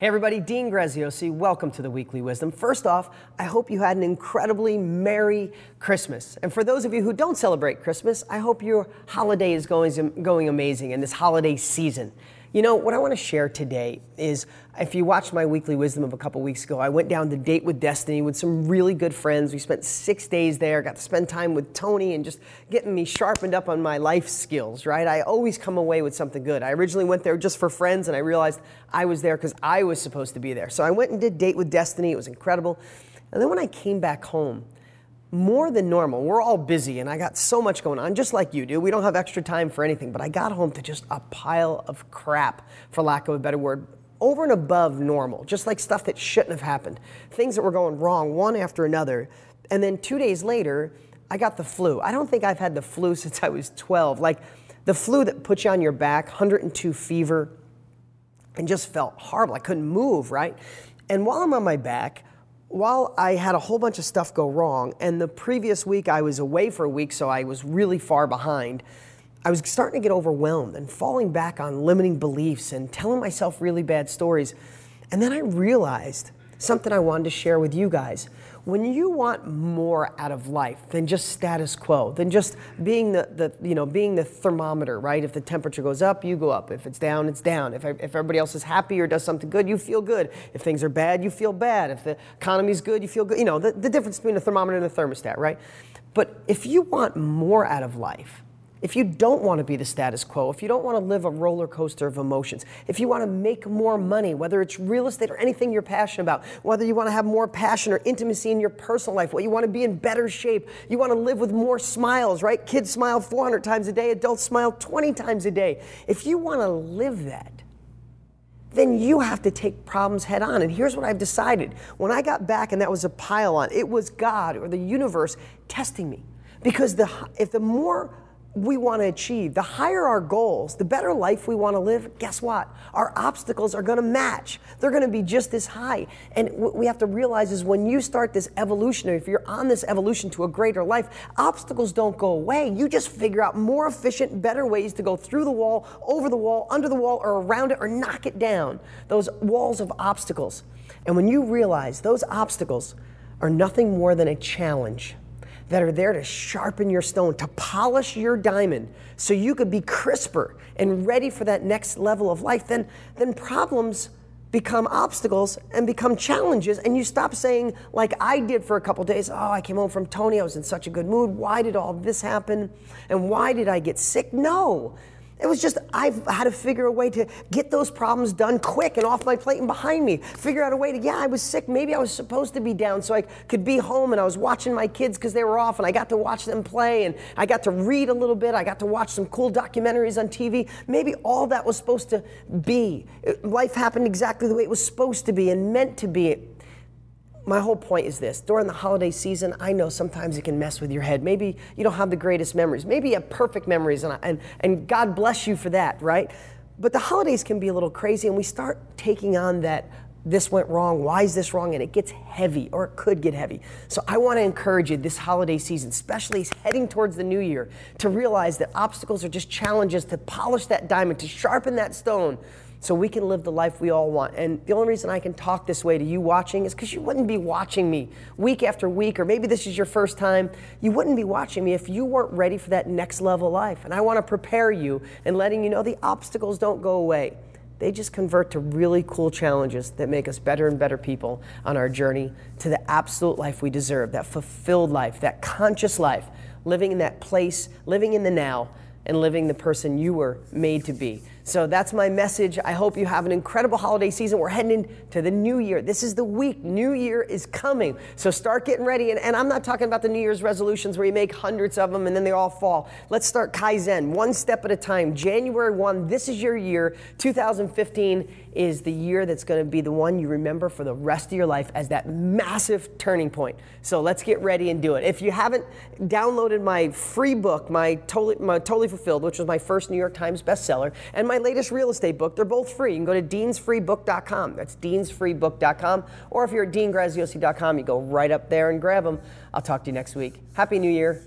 Hey everybody, Dean Graziosi. Welcome to the Weekly Wisdom. First off, I hope you had an incredibly Merry Christmas. And for those of you who don't celebrate Christmas, I hope your holiday is going, going amazing in this holiday season. You know, what I want to share today is if you watched my weekly wisdom of a couple weeks ago, I went down to Date with Destiny with some really good friends. We spent six days there, got to spend time with Tony and just getting me sharpened up on my life skills, right? I always come away with something good. I originally went there just for friends and I realized I was there because I was supposed to be there. So I went and did Date with Destiny. It was incredible. And then when I came back home, more than normal. We're all busy, and I got so much going on, just like you do. We don't have extra time for anything, but I got home to just a pile of crap, for lack of a better word, over and above normal, just like stuff that shouldn't have happened, things that were going wrong one after another. And then two days later, I got the flu. I don't think I've had the flu since I was 12. Like the flu that puts you on your back, 102 fever, and just felt horrible. I couldn't move, right? And while I'm on my back, while I had a whole bunch of stuff go wrong, and the previous week I was away for a week, so I was really far behind, I was starting to get overwhelmed and falling back on limiting beliefs and telling myself really bad stories. And then I realized something I wanted to share with you guys when you want more out of life than just status quo, than just being the, the you know being the thermometer, right? If the temperature goes up, you go up. If it's down, it's down. If, if everybody else is happy or does something good, you feel good. If things are bad, you feel bad. If the economy's good, you feel good. You know the, the difference between a thermometer and a thermostat, right? But if you want more out of life, if you don't want to be the status quo, if you don't want to live a roller coaster of emotions, if you want to make more money, whether it's real estate or anything you're passionate about, whether you want to have more passion or intimacy in your personal life, what you want to be in better shape, you want to live with more smiles, right? Kids smile 400 times a day, adults smile 20 times a day. If you want to live that, then you have to take problems head on. And here's what I've decided. When I got back and that was a pile on, it was God or the universe testing me. Because the, if the more we want to achieve, the higher our goals, the better life we want to live, guess what? Our obstacles are going to match. They're going to be just as high. And what we have to realize is when you start this evolution, or if you're on this evolution to a greater life, obstacles don't go away. You just figure out more efficient, better ways to go through the wall, over the wall, under the wall, or around it, or knock it down. Those walls of obstacles. And when you realize those obstacles are nothing more than a challenge, that are there to sharpen your stone, to polish your diamond so you could be crisper and ready for that next level of life, then, then problems become obstacles and become challenges. And you stop saying like i did for a couple days oh i came home from tony i was in such a good mood. Why did all this happen? And why did i get sick? No it was just, I've had to figure a way to get those problems done quick and off my plate and behind me. Figure out a way to, yeah, I was sick. Maybe I was supposed to be down so I could be home and I was watching my kids because they were off and I got to watch them play and I got to read a little bit. I got to watch some cool documentaries on TV. Maybe all that was supposed to be. Life happened exactly the way it was supposed to be and meant to be my whole point is this. During the holiday season i know sometimes it can mess with your head. Maybe you don't have the greatest memories. Maybe you have perfect memories and, and, and god bless you for that right? But the holidays can be a little crazy and we start taking on that this went wrong why is this wrong and it gets heavy or it could get heavy. So i want to encourage you this holiday season especially heading towards the new year to realize that obstacles are just challenges to polish that diamond to sharpen that stone so we can live the life we all want. And the only reason I can talk this way to you watching is because you wouldn't be watching me week after week, or maybe this is your first time. You wouldn't be watching me if you weren't ready for that next level life. And I want to prepare you and letting you know the obstacles don't go away. They just convert to really cool challenges that make us better and better people on our journey to the absolute life we deserve, that fulfilled life, that conscious life, living in that place, living in the now, and living the person you were made to be. So that's my message. I hope you have an incredible holiday season. We're heading into the new year. This is the week. New year is coming. So start getting ready. And, and, I'm not talking about the New Year's resolutions where you make hundreds of them and then they all fall. Let's start Kaizen, one step at a time. January 1, this is your year. 2015 is the year that's going to be the one you remember for the rest of your life as that massive turning point. So let's get ready and do it. If you haven't downloaded my free book, my Totally, my totally Fulfilled, which was my first New York Times bestseller, and my latest real estate book, they're both free. You can go to deansfreebook.com. That's deansfreebook.com. Or if you're at deangraziosi.com, you go right up there and grab them. I'll talk to you next week. Happy New Year.